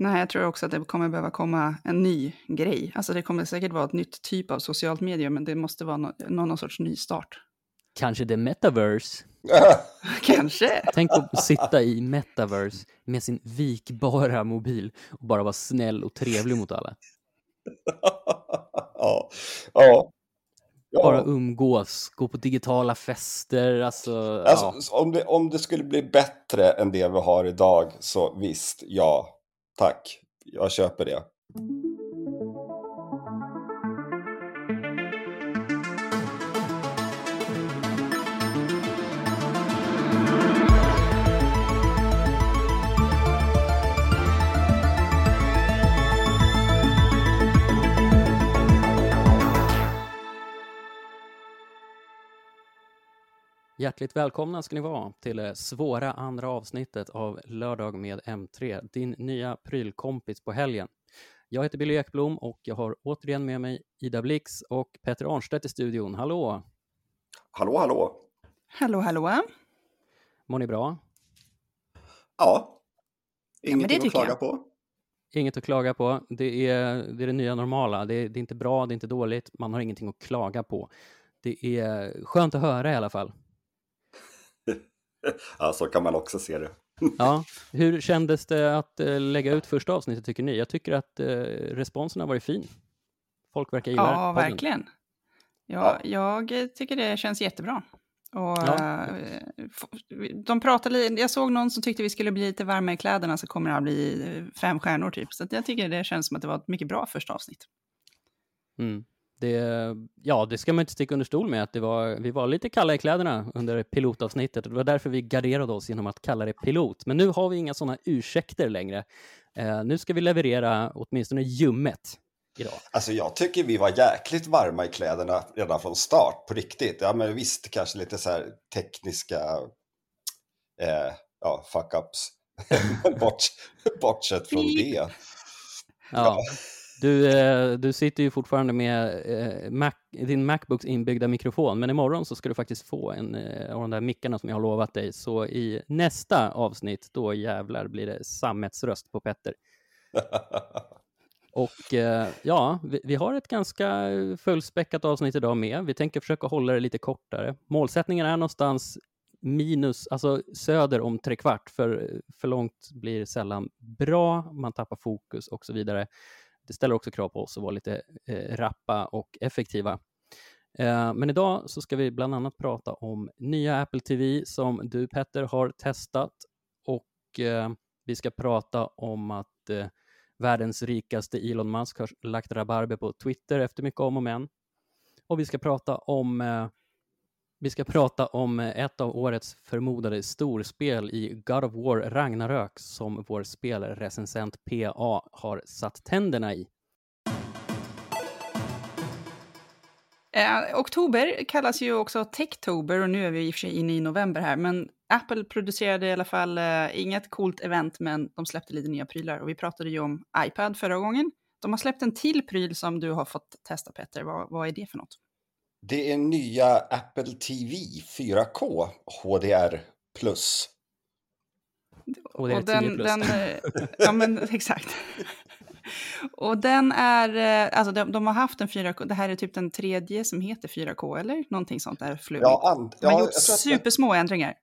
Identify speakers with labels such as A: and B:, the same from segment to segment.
A: Nej, jag tror också att det kommer behöva komma en ny grej. Alltså det kommer säkert vara ett nytt typ av socialt medium, men det måste vara no någon sorts ny start.
B: Kanske det metaverse?
A: Kanske.
B: Tänk att sitta i metaverse med sin vikbara mobil och bara vara snäll och trevlig mot alla.
C: ja. ja.
B: Ja. Bara umgås, gå på digitala fester, alltså...
C: alltså ja. om, det, om det skulle bli bättre än det vi har idag, så visst, ja, tack. Jag köper det.
B: Hjärtligt välkomna ska ni vara till det svåra andra avsnittet av Lördag med M3, din nya prylkompis på helgen. Jag heter Billy Ekblom och jag har återigen med mig Ida Blix och Petter Arnstedt i studion. Hallå!
C: Hallå, hallå!
A: Hallå, hallå!
B: Mår ni bra?
C: Ja, ingenting ja, att klaga jag. på.
B: Inget att klaga på. Det är det, är det nya normala. Det är, det är inte bra, det är inte dåligt. Man har ingenting att klaga på. Det är skönt att höra i alla fall.
C: ja, så kan man också se det.
B: ja, hur kändes det att uh, lägga ut första avsnittet tycker ni? Jag tycker att uh, responsen har varit fin. Folk verkar gilla
A: Ja, podden. verkligen. Ja, ja, jag tycker det känns jättebra. Och, ja. uh, de pratade, jag såg någon som tyckte vi skulle bli lite varma i kläderna så kommer det att bli fem stjärnor typ. Så jag tycker det känns som att det var ett mycket bra första avsnitt.
B: Mm. Det, ja, det ska man inte sticka under stol med att det var, vi var lite kalla i kläderna under pilotavsnittet det var därför vi garderade oss genom att kalla det pilot. Men nu har vi inga sådana ursäkter längre. Eh, nu ska vi leverera åtminstone ljummet idag.
C: Alltså jag tycker vi var jäkligt varma i kläderna redan från start, på riktigt. Ja, men visst, kanske lite så här tekniska eh, ja, fuck-ups. Bort, bortsett från det.
B: Ja. ja. Du, eh, du sitter ju fortfarande med eh, Mac, din Macbooks inbyggda mikrofon, men imorgon så ska du faktiskt få en eh, av de där mickarna som jag har lovat dig. Så i nästa avsnitt, då jävlar blir det sammetsröst på Petter. Och ja, vi, vi, har ett ganska fullspäckat avsnitt idag med. Vi tänker försöka hålla det lite kortare. Målsättningen är någonstans minus, alltså söder om tre kvart, för för långt blir sällan bra, man tappar fokus och så vidare det ställer också krav på oss att vara lite eh, rappa och effektiva. Eh, men idag så ska vi bland annat prata om nya Apple TV som du Petter har testat och eh, vi ska prata om att eh, världens rikaste Elon Musk har lagt rabarber på Twitter efter mycket om och men. Och vi ska prata om eh, vi ska prata om ett av årets förmodade storspel i God of War Ragnarök som vår spelrecensent PA har satt tänderna i.
A: Eh, oktober kallas ju också Techtober och nu är vi i och för sig inne i november här, men Apple producerade i alla fall eh, inget coolt event, men de släppte lite nya prylar och vi pratade ju om iPad förra gången. De har släppt en till pryl som du har fått testa Petter, vad, vad är det för något?
C: Det är nya Apple TV 4K HDR+.
B: HDR10 och den,
A: den, eh, Ja, men exakt. Och den är, eh, alltså de, de, har haft en 4K, det här är typ den tredje som heter 4K eller någonting sånt där flummigt. Ja, and, de har gjort supersmå det... ändringar.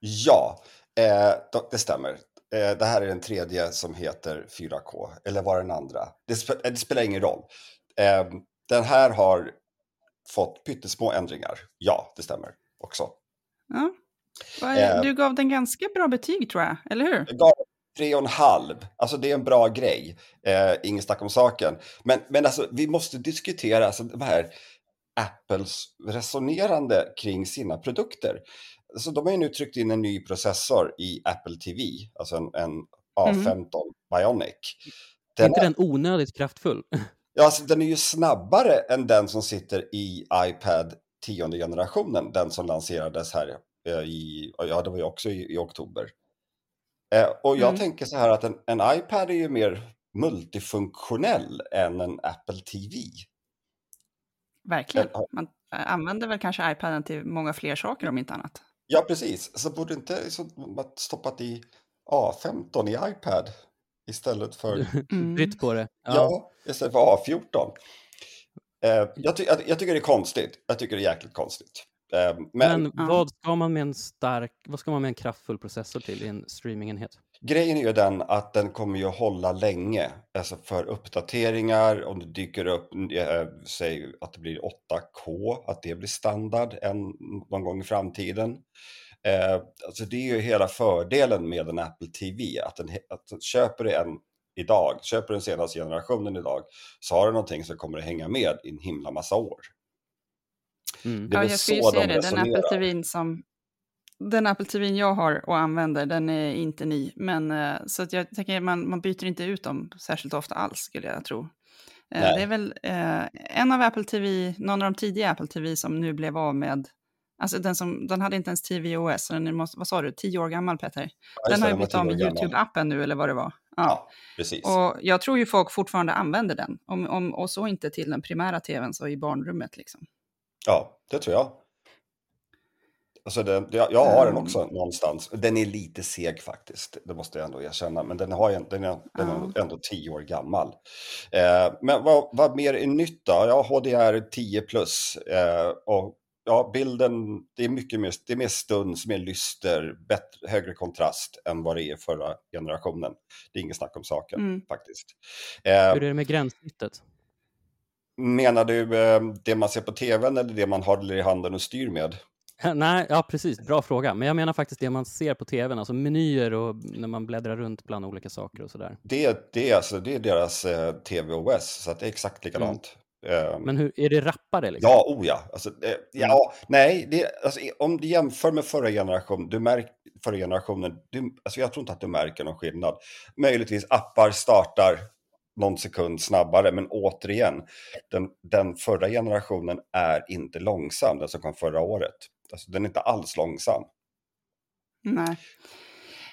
C: Ja, eh, det stämmer. Eh, det här är den tredje som heter 4K, eller var den andra? Det, sp det spelar ingen roll. Eh, den här har fått pyttesmå ändringar. Ja, det stämmer också.
A: Ja. Eh, du gav den ganska bra betyg tror jag, eller hur?
C: Jag gav tre och en halv. Alltså det är en bra grej. Eh, ingen snack om saken. Men, men alltså, vi måste diskutera alltså, de här Apples resonerande kring sina produkter. Alltså, de har ju nu tryckt in en ny processor i Apple TV, alltså en, en A15 mm. Bionic.
B: Den är inte den onödigt kraftfull?
C: Ja, alltså, den är ju snabbare än den som sitter i iPad tionde generationen, den som lanserades här eh, i, ja det var ju också i, i oktober. Eh, och jag mm. tänker så här att en, en, iPad är ju mer multifunktionell än en Apple TV.
A: Verkligen. Man använder väl kanske iPaden till många fler saker om inte annat.
C: Ja, precis. Så borde inte så, stoppat i A15 i iPad istället för...
A: Mm.
B: Bytt på det.
C: Ja,
B: Ja.
C: istället för A14. Eh, jag, ty jag, jag tycker det är konstigt. Jag tycker det är jäkligt konstigt. Eh, men
B: Men vad ska man med en stark, vad ska man med en kraftfull processor till i en streamingenhet?
C: grejen är ju den att den kommer ju hålla länge. Alltså för uppdateringar, om det dyker upp, eh, säg att det blir 8K, att det blir standard en, någon gång i framtiden. Eh, alltså det är ju hela fördelen med en Apple TV, att, den, att köper du en idag, köper den senaste generationen idag, så har du någonting som kommer att hänga med i en himla massa år.
B: Mm.
C: Det är
A: Ja, jag ska ju säga
C: de
A: det. Den Apple
C: resonerar.
A: TVn som... Den Apple TVn jag har och använder, den är inte ny. Men eh, så att jag tänker, man, man byter inte ut dem särskilt ofta alls, skulle jag tro. Eh,
C: Nej.
A: Det är väl eh, en av Apple TV, någon av de tidiga Apple TV som nu blev av med... Alltså den, som, den hade inte ens TVOS, så den måste, vad sa du, tio år gammal Peter?
C: Ja,
A: Den har ju blivit av med. YouTube-appen nu, eller vad det var. Ja.
C: Ja, precis.
A: Och jag tror ju folk fortfarande använder den, om, om, och så inte till den primära tvn, så i barnrummet liksom.
C: Ja, det tror jag. Alltså det, jag, jag har den
A: Ehm.
C: också någonstans. Den är lite seg faktiskt, det måste jag ändå erkänna. Men den, har, den, är, den är ändå tio år gammal. Eh, men vad, vad mer är nytt då? Ja, HDR 10 plus. Eh, och ja, bilden, det är mycket mer, det är mer stuns, mer lyster, bättre, högre kontrast än vad det är förra generationen. Det är inget snack om saken
A: Mm.
C: faktiskt. Eh,
B: Hur är det med gränssnittet?
C: menar du eh, det man ser på tvn eller det man håller i handen och styr med?
B: Nej, ja precis, bra fråga. Men jag menar faktiskt det man ser på tvn, alltså menyer och när man bläddrar runt bland olika saker och sådär.
C: Det, det, är alltså, det är deras eh, TVOS, så det är exakt likadant. Eh,
B: Men hur, är det rappare liksom?
C: ja, oh ja. Alltså, eh, ja, nej, det, alltså, om du jämför med förra generationen, du märk, förra generationen, du, alltså, jag tror inte att du märker någon skillnad. Möjligtvis appar startar någon sekund snabbare, men återigen, den, den förra generationen är inte långsam, den som kom förra året. Alltså, den är inte alls långsam.
A: Nej.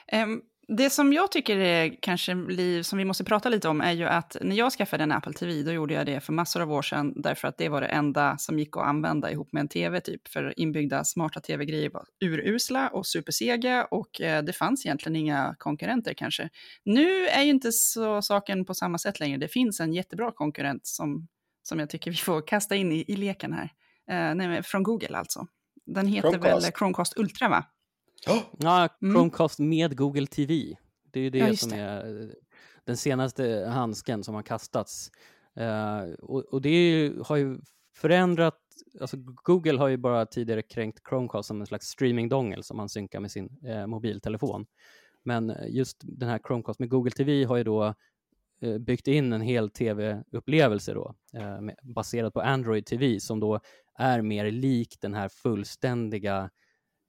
A: Em, det som jag tycker är kanske liv som vi måste prata lite om är ju att när jag skaffade en Apple TV, då gjorde jag det för massor av år sedan, därför att det var det enda som gick att använda ihop med en TV, typ. För inbyggda smarta TV-grejer var urusla och supersega och eh, det fanns egentligen inga konkurrenter kanske. Nu är ju inte så saken på samma sätt längre. Det finns en jättebra konkurrent som, som jag tycker vi får kasta in i, i leken här. Eh, nej, från Google alltså. Den heter
C: Chromecast.
A: väl Chromecast Ultra, va?
C: Oh,
B: Ja,
A: Mm.
B: Chromecast med Google TV. Det är ju det
A: Ja,
B: som
A: det.
B: är eh, den senaste handsken som har kastats. Eh, och, och det är ju, har ju förändrat, alltså Google har ju bara tidigare kränkt Chromecast som en slags streamingdongel som man synkar med sin eh, mobiltelefon. Men just den här Chromecast med Google TV har ju då eh, byggt in en hel tv-upplevelse då, med, baserad på Android TV som då är mer lik den här fullständiga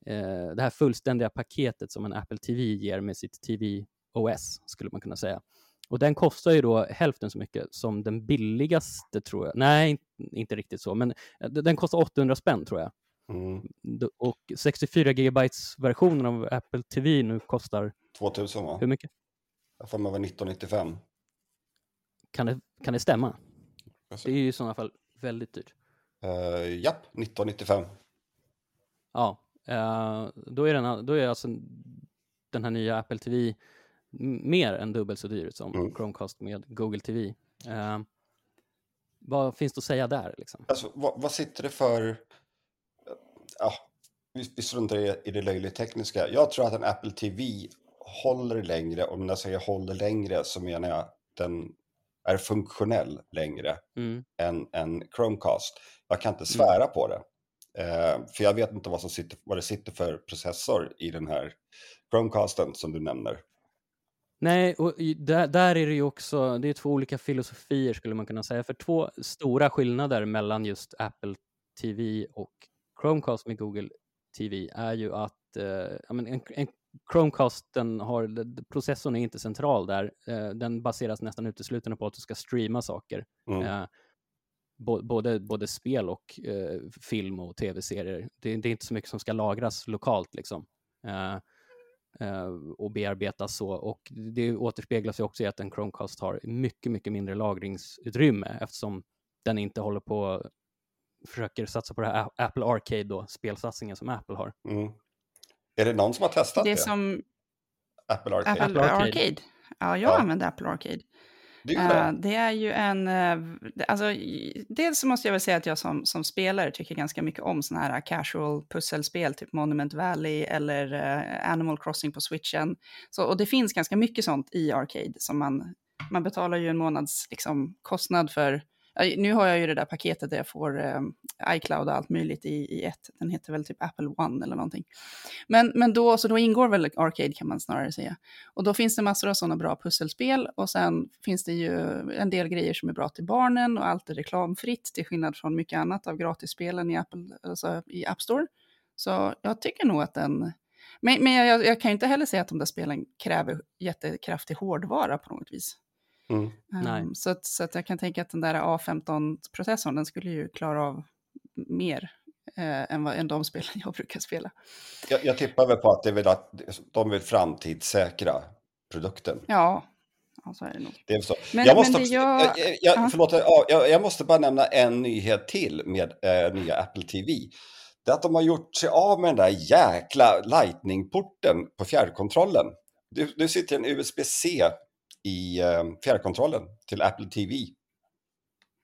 B: eh, det här fullständiga paketet som en Apple TV ger med sitt TV OS, skulle man kunna säga. Och den kostar ju då hälften så mycket som den billigaste, tror jag. Nej, in- inte riktigt så, men eh, den kostar 800 spänn, tror jag.
C: mm,
B: Och 64 gigabytes versionen av Apple TV nu kostar
C: 2000 va?
B: hur mycket?
C: Jag får mig vara 1995.
B: Kan det, kan det stämma? Det är ju i sådana fall väldigt dyrt.
C: Uh, japp, 1995.
B: Ja, då är, den, då är alltså den här nya Apple TV mer än dubbelt så dyr som
C: Mm.
B: Chromecast med Google TV. Eh, vad finns det att säga där? Liksom?
C: Alltså, vad, vad sitter det för... Ja, vi, vi struntar i, i det löjligt tekniska. Jag tror att en Apple TV håller längre, och när jag säger håller längre så menar jag den är funktionell längre
B: Mm.
C: än en Chromecast. Jag kan inte svära på det. Eh, för jag vet inte vad, som sitter, vad det sitter för processor i den här Chromecasten som du nämner.
B: Nej, och där, där är det ju också, det är två olika filosofier skulle man kunna säga, för två stora skillnader mellan just Apple TV och Chromecast med Google TV är ju att eh, en, en Chromecast, den har, processorn är inte central där, eh, den baseras nästan uteslutande på att du ska streama saker.
C: Mm.
B: Både, både spel och eh, film och tv-serier. Det, det är inte så mycket som ska lagras lokalt liksom. Eh, eh, och bearbetas så. Och det återspeglas ju också i att en Chromecast har mycket, mycket mindre lagringsutrymme eftersom den inte håller på försöker satsa på det här Apple Arcade då, spelsatsningen som Apple har.
C: Mm. Är det någon som har testat det?
A: Det som
C: Apple Arcade?
A: Apple.
B: Arcade.
A: Ja, jag
C: Ja.
A: använder Apple Arcade.
C: Det är ju
A: Eh,
C: det.
A: är ju en... eh, alltså, dels så måste jag väl säga att jag som, som spelare tycker ganska mycket om sådana här casual pusselspel, typ Monument Valley eller eh, Animal Crossing på switchen. Så, och det finns ganska mycket sånt i Arcade som man... Man betalar ju en månads liksom, kostnad för... Nu har jag ju det där paketet där jag får eh, iCloud och allt möjligt i, i ett. Den heter väl typ Apple One eller någonting. Men, men då, så då ingår väl Arcade kan man snarare säga. Och då finns det massor av sådana bra pusselspel och sen finns det ju en del grejer som är bra till barnen och allt är reklamfritt till skillnad från mycket annat av gratisspelen i, Apple, alltså i App Store. Så jag tycker nog att den... Men, men jag, jag kan ju inte heller säga att de där spelen kräver jättekraftig hårdvara på något vis.
C: Mm.
B: Nej.
A: Um, så, att, så att jag kan tänka att den där A15-processorn, den skulle ju klara av mer eh, än, vad, än de spelen jag brukar spela.
C: Jag, jag tippar väl på att det är väl att de vill framtidssäkra produkten.
A: Ja, ja så är det nog.
C: Det är så.
A: Men-
C: jag, måste
A: men det
C: också,
A: jag-
C: jag, jag, jag,
A: Ja.
C: förlåt, ja, jag, jag måste bara nämna en nyhet till med eh, nya Apple TV. Det är att de har gjort sig av med den där jäkla Lightning-porten på fjärrkontrollen. Du sitter en USB-C i eh, fjärrkontrollen till Apple TV.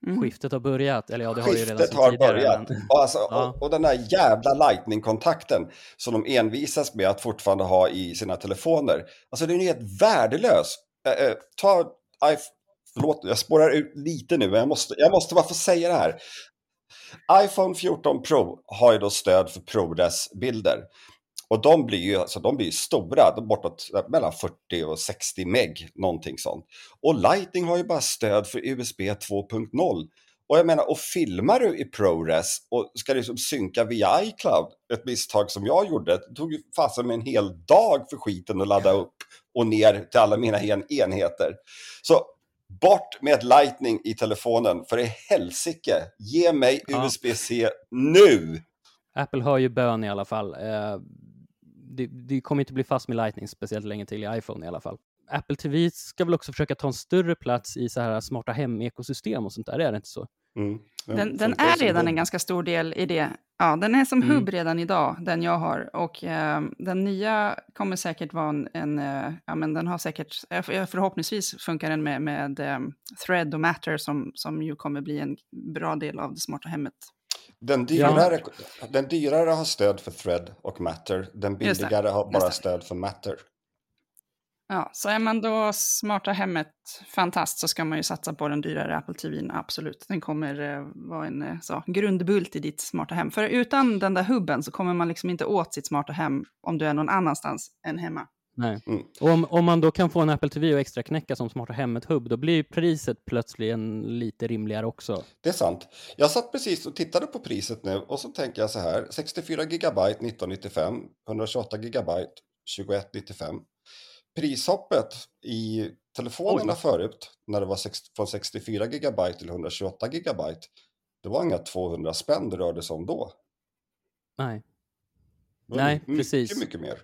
A: Mm.
B: Skiftet har börjat, eller ja, det har ju redan
C: Skiftet har
B: tidigare.
C: börjat.
B: men-
C: Och, alltså,
B: Ja.
C: och, och den där jävla lightning-kontakten som de envisas med att fortfarande ha i sina telefoner. Alltså den är helt värdelös. Eh, eh, ta, I, förlåt, jag spårar ut lite nu, men jag måste, jag måste bara få säga det här. iPhone 14 Pro har ju då stöd för ProRes-bilder. Och de blir ju alltså, de blir stora, de bortåt eh, mellan 40 och 60 meg, någonting sånt. Och Lightning har ju bara stöd för USB 2.0. Och jag menar, och filmar du i ProRes och ska liksom synka via iCloud, ett misstag som jag gjorde, det tog ju fasen med en hel dag för skiten att ladda upp och ner till alla mina en enheter. Så bort med Lightning i telefonen, för i helsike, ge mig
B: Ja.
C: USB-C nu!
B: Apple har ju bön i alla fall. Eh, det, det kommer inte bli fast med Lightning speciellt länge till i iPhone i alla fall. Apple TV ska väl också försöka ta en större plats i så här smarta hem-ekosystem och sånt där, är det inte så?
C: Mm.
A: Den, den
C: Funkar
A: är redan en ganska stor del i det. Ja, den är som
B: Mm.
A: hubb redan idag, den jag har. Och eh, den nya kommer säkert vara en, en eh, ja men den har säkert, eh, för- förhoppningsvis funkar den med, med eh, Thread och Matter som, som ju kommer bli en bra del av det smarta hemmet.
C: Den dyrare, den dyrare har stöd för Thread och Matter. Den billigare har bara stöd för Matter.
A: Ja, så är man då smarta hemmet fantast så ska man ju satsa på den dyrare Apple TVn, absolut. Den kommer eh, vara en eh, så, grundbult i ditt smarta hem. För utan den där hubben så kommer man liksom inte åt sitt smarta hem om du är någon annanstans än hemma.
B: Nej.
C: Mm.
B: Och om, om man då kan få en Apple TV och extra knäcka som smarta hemmet-hubb, då blir ju priset plötsligt en lite rimligare också.
C: Det är sant. Jag satt precis och tittade på priset nu och så tänker jag så här. 64 gigabyte 1995, 128 gigabyte 2195. Prishoppet i telefonerna förut, när det var sex, från 64 gigabyte till 128 gigabyte, det var inga 200 spänn det rörde sig om då.
B: Nej. Nej,
C: mycket,
B: precis.
C: mycket mer.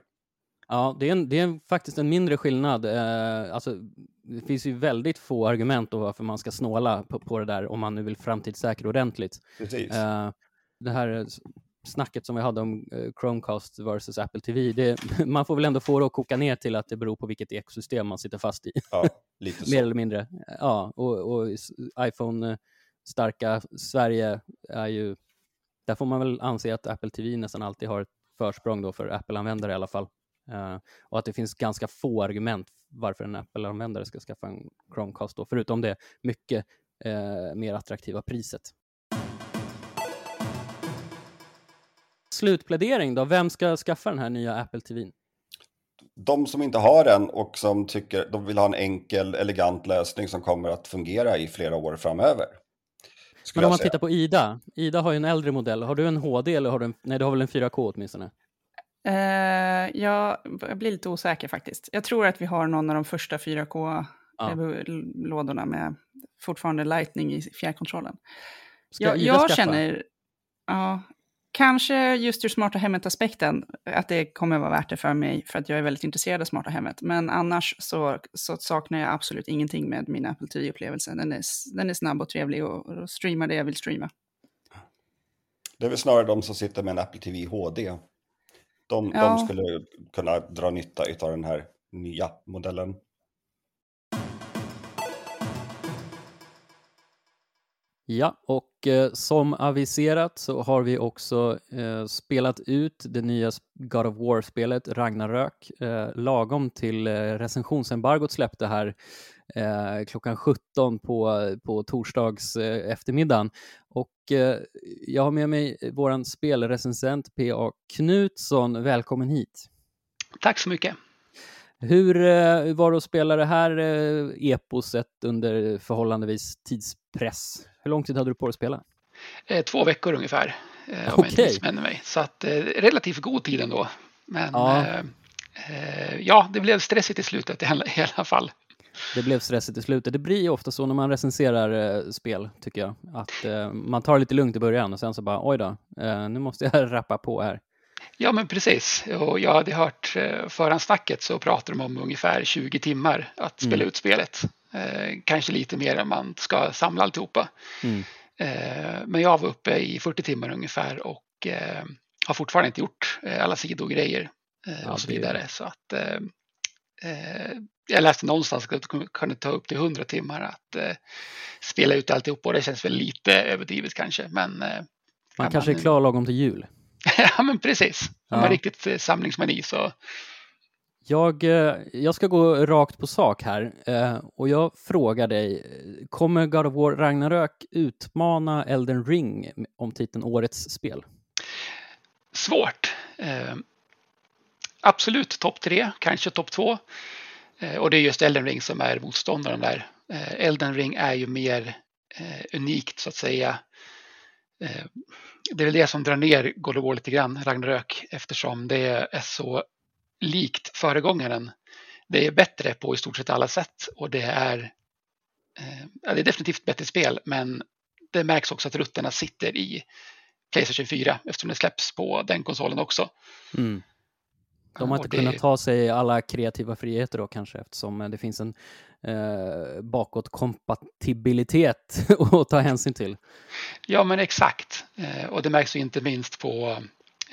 B: Ja, det är, en, det är faktiskt en mindre skillnad. Eh, alltså, det finns ju väldigt få argument då varför man ska snåla på, på det där om man nu vill framtidssäkra ordentligt.
C: Precis.
B: Eh, det här snacket som vi hade om eh, Chromecast versus Apple TV, det, man får väl ändå få det att koka ner till att det beror på vilket ekosystem man sitter fast i,
C: Ja, lite
B: mer
C: så.
B: eller mindre. Ja, och, och iPhone-starka Sverige är ju, där får man väl anse att Apple TV nästan alltid har ett försprång då för Apple-användare i alla fall. Eh, och att det finns ganska få argument varför en Apple-användare ska skaffa en Chromecast då, förutom det mycket eh, mer attraktiva priset. Slutplädering då, vem ska skaffa den här nya Apple TVn?
C: De som inte har den och som tycker de vill ha en enkel, elegant lösning som kommer att fungera i flera år framöver.
B: Men om man tittar på Ida, Ida har ju en äldre modell. Har du en HD eller har du en, nej du har väl en 4K åtminstone?
A: Eh, jag, jag blir lite osäker faktiskt. Jag tror att vi har någon av de första 4K-lådorna med fortfarande Lightning i fjärrkontrollen.
B: Ska
A: Jag, jag känner, ja, kanske just ur smarta hemmet-aspekten, att det kommer vara värt det för mig, för att jag är väldigt intresserad av smarta hemmet. Men annars så, så saknar jag absolut ingenting med min Apple TV-upplevelse. Den är, den är snabb och trevlig och, och streamar det jag vill streama.
C: Det är väl snarare de som sitter med en Apple TV HD. De,
A: ja.
C: de skulle kunna dra nytta av den här nya modellen.
B: Ja, och eh, som aviserat så har vi också eh, spelat ut det nya God of War-spelet Ragnarök eh, lagom till eh, recensionsembargot släppte här eh, klockan 17 på, på torsdags eh, eftermiddagen. Och eh, jag har med mig vår spelrecensent P.A. Knutsson. Välkommen hit!
D: Tack så mycket!
B: Hur eh, var det att spela det här eh, eposet under förhållandevis tidspress? Hur lång tid hade du på dig att spela?
D: Eh, två veckor ungefär, om okay. jag inte mig. Så att, relativt god tid ändå. Men ja. Ja, det blev stressigt i slutet i alla fall.
B: Det blev stressigt i slutet. Det blir ju ofta så när man recenserar eh, spel, tycker jag. Att eh, man tar lite lugnt i början och sen så bara, oj då, eh, nu måste jag rappa på här.
D: Ja, men precis. Och jag hade hört eh, förhandsnacket så pratar de om ungefär 20 timmar att spela mm. ut spelet. Eh, kanske lite mer än man ska samla alltihopa. Mm. Eh, men jag var uppe i 40 timmar ungefär och har fortfarande inte gjort alla sidogrejer eh, ja, och så vidare. Så att, jag läste någonstans att det kunde ta upp till 100 timmar att spela ut alltihopa och det känns väl lite överdrivet kanske. Men,
B: man kanske man, är klar lagom till jul.
D: ja men precis. Om ja. man riktigt samlingsmani så
B: jag, eh, jag ska gå rakt på sak här eh, och jag frågar dig, kommer God of War Ragnarök utmana Elden Ring om titeln Årets spel?
D: Svårt. Eh, absolut topp tre, kanske topp två. Eh, och det är just Elden Ring som är motståndaren där. Eh, Elden Ring är ju mer eh, unikt så att säga. Det är väl det som drar ner God of War lite grann, Ragnarök, eftersom det är så likt föregångaren. Det är bättre på i stort sett alla sätt och det är, eh, det är definitivt bättre spel men det märks också att rutterna sitter i Playstation 4 eftersom det släpps på den konsolen också.
B: Mm. De har inte det... kunnat ta sig alla kreativa friheter då kanske eftersom det finns en eh, bakåtkompatibilitet att ta hänsyn till.
D: Ja men exakt eh, och det märks ju inte minst på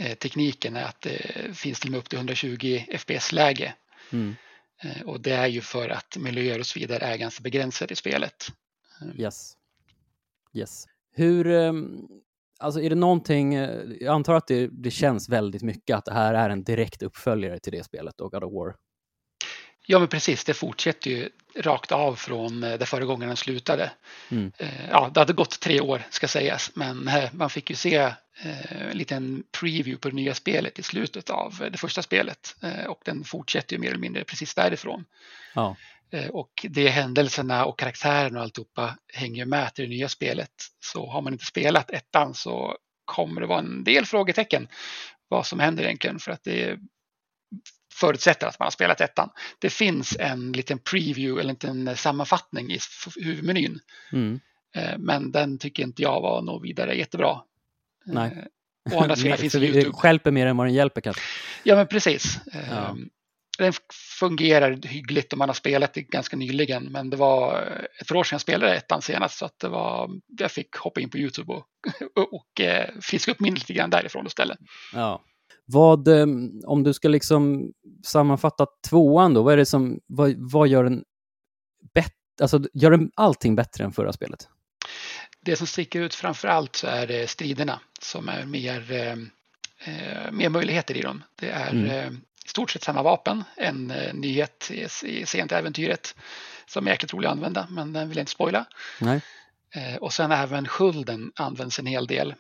D: Eh, tekniken att det finns till och med upp till 120 fps-läge. Mm. Eh, och det är ju för att miljöer och så vidare är ganska begränsade i spelet.
B: Eh. Yes. Yes. Hur, ehm, alltså är det någonting, jag antar att det, det känns väldigt mycket att det här är en direkt uppföljare till det spelet då, God of War.
D: Ja men precis, det fortsätter ju rakt av från där föregångaren slutade. Mm. Ja, det hade gått tre år ska sägas, men man fick ju se Eh, en liten preview på det nya spelet i slutet av det första spelet eh, och den fortsätter ju mer eller mindre precis därifrån. Ja. Eh, och det händelserna och karaktären och alltihopa hänger med till det nya spelet. Så har man inte spelat ettan så kommer det vara en del frågetecken vad som händer egentligen för att det förutsätter att man har spelat ettan. Det finns en liten preview eller en liten sammanfattning i huvudmenyn. Mm. Men den tycker inte jag var något vidare jättebra.
B: Nej. Eh, å andra sidan finns det YouTube. Stjälper mer än vad den hjälper kanske?
D: Ja, men precis. Ja. Ehm, den fungerar hyggligt och man har spelat det ganska nyligen, men det var ett par år sedan jag spelade ettan senast så att det var, jag fick hoppa in på YouTube och, och, och eh, fiska upp minnet lite grann därifrån istället.
B: Ja. Vad, ehm, om du ska liksom sammanfatta tvåan då, vad är det som, vad, vad gör den bättre, alltså gör den allting bättre än förra spelet?
D: Det som sticker ut framför allt så är det striderna som är mer, eh, eh, mer möjligheter i dem. Det är mm. Stort sett samma vapen, en eh, nyhet i, i sent äventyret som är jäkligt rolig att använda, men den vill jag inte spoila. Nej. Eh, och sen även skölden används en hel del.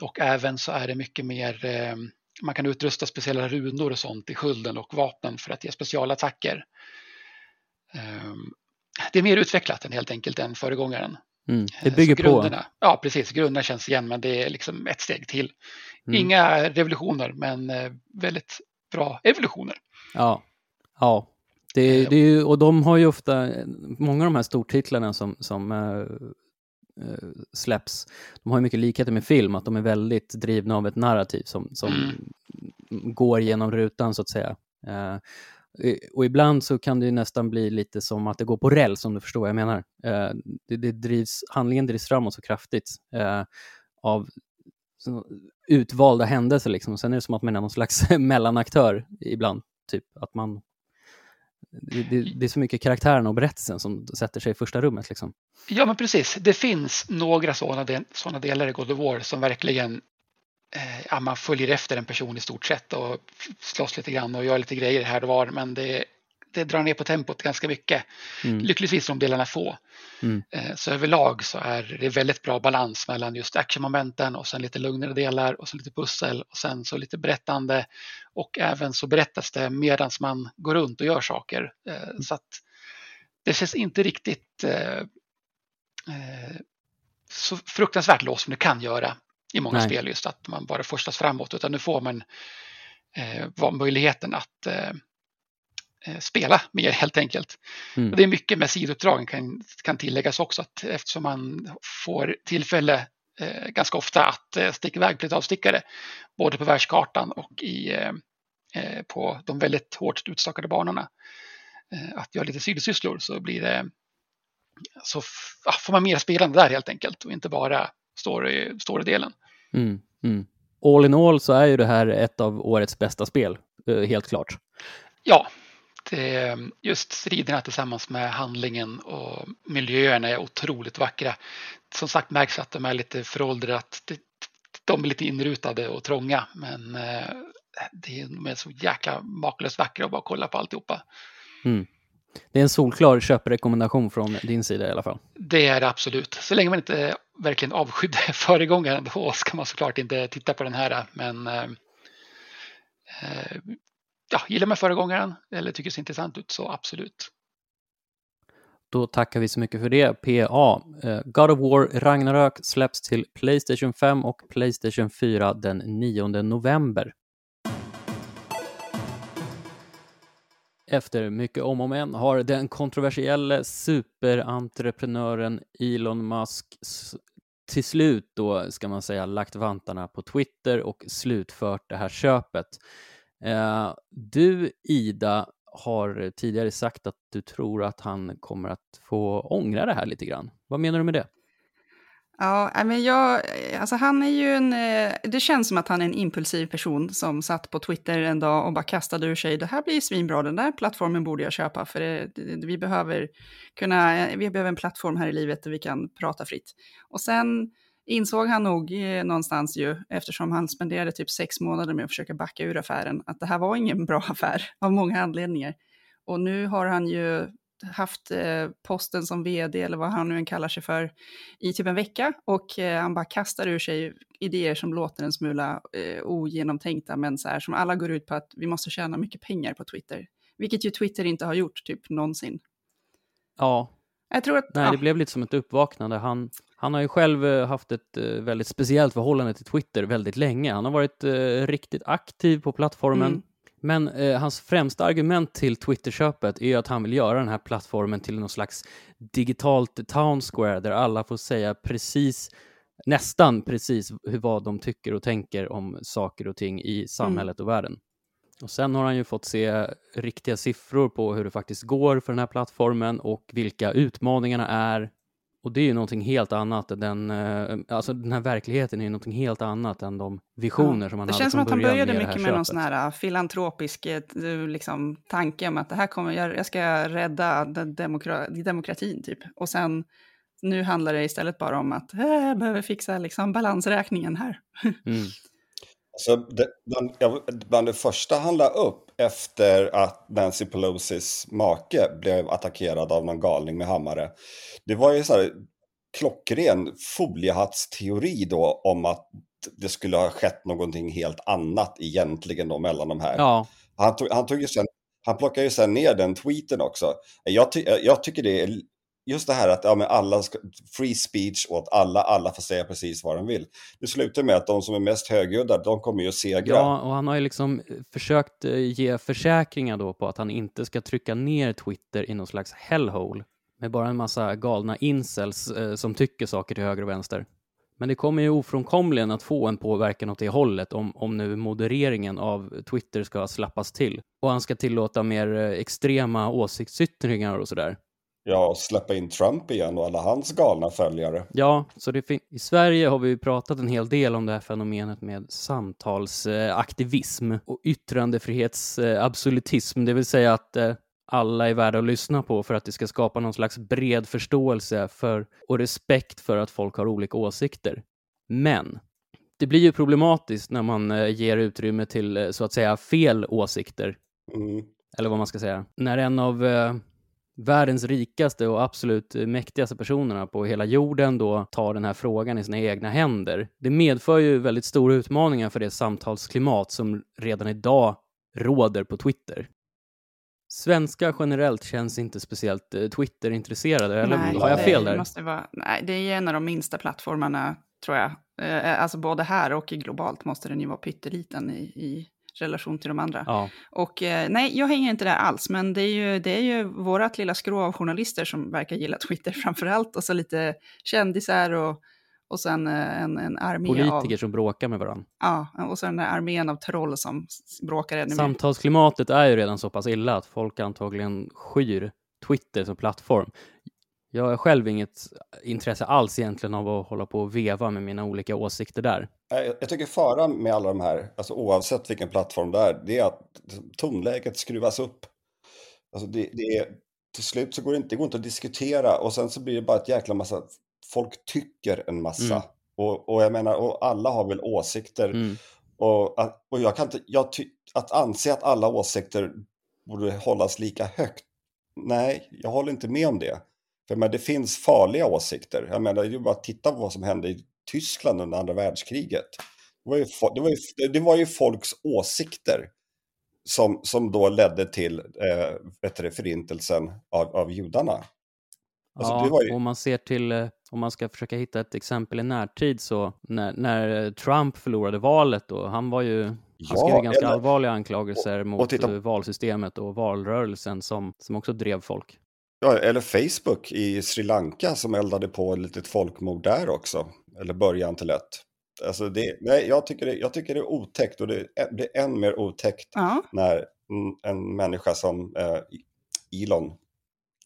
D: Och även så är det mycket mer, eh, man kan utrusta speciella runor och sånt i skölden och vapen för att ge specialattacker. Ehm, det är mer utvecklat än helt enkelt än föregångaren.
B: Mm, det bygger
D: på. Ja, precis. Grunderna känns igen, men det är liksom ett steg till. Mm. Inga revolutioner, men väldigt bra evolutioner.
B: Ja, ja. Det, det är ju, och de har ju ofta, många av de här stortitlarna som, som äh, släpps, de har ju mycket likheter med film, att de är väldigt drivna av ett narrativ som, som mm. går genom rutan så att säga. Äh, Eh, och ibland så kan det nästan bli lite som att det går på räls om du förstår vad jag menar. Eh, det, det drivs, handlingen drivs framåt så kraftigt eh, av utvalda händelser liksom. Sen är det som att man är någon slags mellanaktör ibland. Typ att man Det, det, det, är så mycket karaktären och berättelsen som sätter sig i första rummet. Liksom.
D: Ja, men precis. Det finns några sådana, del, sådana delar i God of War som verkligen eh, ja, man följer efter en person i stort sett och slåss lite grann och gör lite grejer här och var. Men det, det drar ner på tempot ganska mycket. Mm. Lyckligtvis de delarna få. Mm. Eh, så överlag så är det väldigt bra balans mellan just actionmomenten och sen lite lugnare delar och sen lite pussel och sen så lite berättande. Och även så berättas det medan man går runt och gör saker. Eh, mm. Så att det känns inte riktigt eh, så fruktansvärt låst som det kan göra i många Nej. spel just att man bara forslas framåt utan nu får man eh, möjligheten att eh, Eh, spela mer helt enkelt. Mm. Och det är mycket med sidouppdragen kan, kan tilläggas också att eftersom man får tillfälle eh, ganska ofta att eh, sticka iväg på lite avstickare både på världskartan och i, eh, eh på de väldigt hårt utstakade banorna. Eh, att göra lite sidosysslor så blir det så får man mer spelande där helt enkelt och inte bara story, story-delen.
B: Mm, mm. All in all så är ju det här ett av årets bästa spel, helt klart.
D: Ja, det, just striderna tillsammans med handlingen och miljöerna är otroligt vackra. Som sagt märks att de är lite föråldrade, att de är lite inrutade och trånga men eh, det är så jäkla makalöst vackra att bara kolla på alltihopa.
B: Mm. Det är en solklar köprekommendation från din sida i alla fall.
D: Det är det absolut. Så länge man inte verkligen avskydde föregångaren då ska man såklart inte titta på den här. Men eh, eh ja, gillar man föregångaren eller tycker det ser intressant ut så absolut.
B: Då tackar vi så mycket för det, PA. Eh, God of War Ragnarök släpps till Playstation 5 och Playstation 4 den 9 november. Efter mycket om och men har den kontroversiella superentreprenören Elon Musk till slut då, ska man säga, lagt vantarna på Twitter och slutfört det här köpet. Eh, du, Ida, har tidigare sagt att du tror att han kommer att få ångra det här lite grann. Vad menar du med det?
A: Ja, men jag, alltså han är ju en, eh, det känns som att han är en impulsiv person som satt på Twitter en dag och bara kastade ur sig, det här blir svinbra, den där plattformen borde jag köpa, för det, vi, behöver kunna, eh, vi behöver en plattform här i livet där vi kan prata fritt. Och sen insåg han nog eh, någonstans ju, eftersom han spenderade typ sex månader med att försöka backa ur affären, att det här var ingen bra affär av många anledningar. Och nu har han ju haft eh, posten som vd, eller vad han nu än kallar sig för, i typ en vecka. Och eh, han bara kastar ur sig idéer som låter en smula eh, ogenomtänkta, men så här, som alla går ut på att vi måste tjäna mycket pengar på Twitter. Vilket ju Twitter inte har gjort typ någonsin.
B: Ja.
A: Jag tror att,
B: Nej,
A: ja.
B: det blev lite som ett uppvaknande. Han, han har ju själv eh, haft ett eh, väldigt speciellt förhållande till Twitter väldigt länge. Han har varit eh, riktigt aktiv på plattformen. Mm. Men eh, hans främsta argument till Twitterköpet är att han vill göra den här plattformen till någon slags digitalt town square där alla får säga precis, nästan precis hur, vad de tycker och tänker om saker och ting i samhället mm. och världen. Och sen har han ju fått se riktiga siffror på hur det faktiskt går för den här plattformen och vilka utmaningarna är och det är ju någonting helt annat. Den, eh, alltså den här verkligheten är ju någonting helt annat än de visioner ja, som han hade
A: Det känns som att han började
B: med
A: mycket med någon sån här eh, filantropisk eh, liksom, tanke om att det här kommer, jag, jag ska rädda demokra demokratin typ. Och sen nu handlar det istället bara om att jag behöver fixa liksom, balansräkningen här. Mm.
C: Så det, bland, bland det första han la upp efter att Nancy Pelosis make blev attackerad av någon galning med hammare. Det var ju så här klockren foliehattsteori då om att det skulle ha skett någonting helt annat egentligen då mellan de här.
B: Ja.
C: Han, tog, han, tog ju sen, han plockade ju sen ner den tweeten också. Jag, ty, jag tycker det är just det här att ja, men alla ska, free speech åt alla, alla får säga precis vad de vill. Det slutar med att de som är mest högljudda, de kommer ju att segra.
B: Ja, och han har ju liksom eh, försökt eh, ge försäkringar då på att han inte ska trycka ner Twitter i någon slags hellhole med bara en massa galna incels eh, som tycker saker till höger och vänster. Men det kommer ju ofrånkomligen att få en påverkan åt det hållet om, om nu modereringen av Twitter ska slappas till och han ska tillåta mer eh, extrema åsiktsyttringar och sådär.
C: Ja, släppa in Trump igen och alla hans galna följare.
B: Ja, så det i Sverige har vi pratat en hel del om det här fenomenet med samtalsaktivism och yttrandefrihetsabsolutism, det vill säga att eh, alla är värda att lyssna på för att det ska skapa någon slags bred förståelse för och respekt för att folk har olika åsikter. Men det blir ju problematiskt när man eh, ger utrymme till eh, så att säga fel åsikter. Mm. Eller vad man ska säga. När en av världens rikaste och absolut mäktigaste personerna på hela jorden då tar den här frågan i sina egna händer. Det medför ju väldigt stora utmaningar för det samtalsklimat som redan idag råder på Twitter. Svenskar generellt känns inte speciellt eh, Twitter-intresserade, eller nej, har jag fel där?
A: Måste vara, nej, det är en av de minsta plattformarna, tror jag. Eh, alltså både här och globalt måste den ju vara pytteliten i, i relation till de andra. Ja. Och eh, nej, jag hänger inte där alls, men det är ju, det är ju vårat lilla skrå av journalister som verkar gilla Twitter framför allt, och så lite kändisar och och sen eh, en, en armé
B: Politiker
A: av...
B: som bråkar med varandra.
A: Ja, och sen den armén av troll som bråkar ännu
B: mer. Samtalsklimatet är ju redan så pass illa att folk antagligen skyr Twitter som plattform. Jag har själv inget intresse alls egentligen av att hålla på och veva med mina olika åsikter där.
C: Jag tycker faran med alla de här, alltså oavsett vilken plattform det är, det är att tonläget skruvas upp. Alltså det, det är, till slut så går det inte, det går inte att diskutera och sen så blir det bara ett jäkla massa folk tycker en massa. Mm. Och, och jag menar, och alla har väl åsikter. Mm. Och, och jag kan inte, jag ty, att anse att alla åsikter borde hållas lika högt, nej, jag håller inte med om det. För men det finns farliga åsikter. Jag menar, det är bara att titta på vad som hände i Tyskland under andra världskriget. Det var ju, det var ju, det var ju folks åsikter som, som då ledde till eh, förintelsen av, av judarna.
B: Alltså, ja, ju... om man ser till, eh, om man ska försöka hitta ett exempel i närtid så när, när eh, Trump förlorade valet då, han var ju, ja, han skrev ganska eller... allvarliga anklagelser och, mot och titta... Eh, valsystemet och valrörelsen som, som också drev folk.
C: Ja, eller Facebook i Sri Lanka som eldade på ett litet folkmord där också, eller början till ett. Alltså det, nej, jag, tycker det, jag tycker det är otäckt och det blir än mer otäckt ja. när en människa som eh, Elon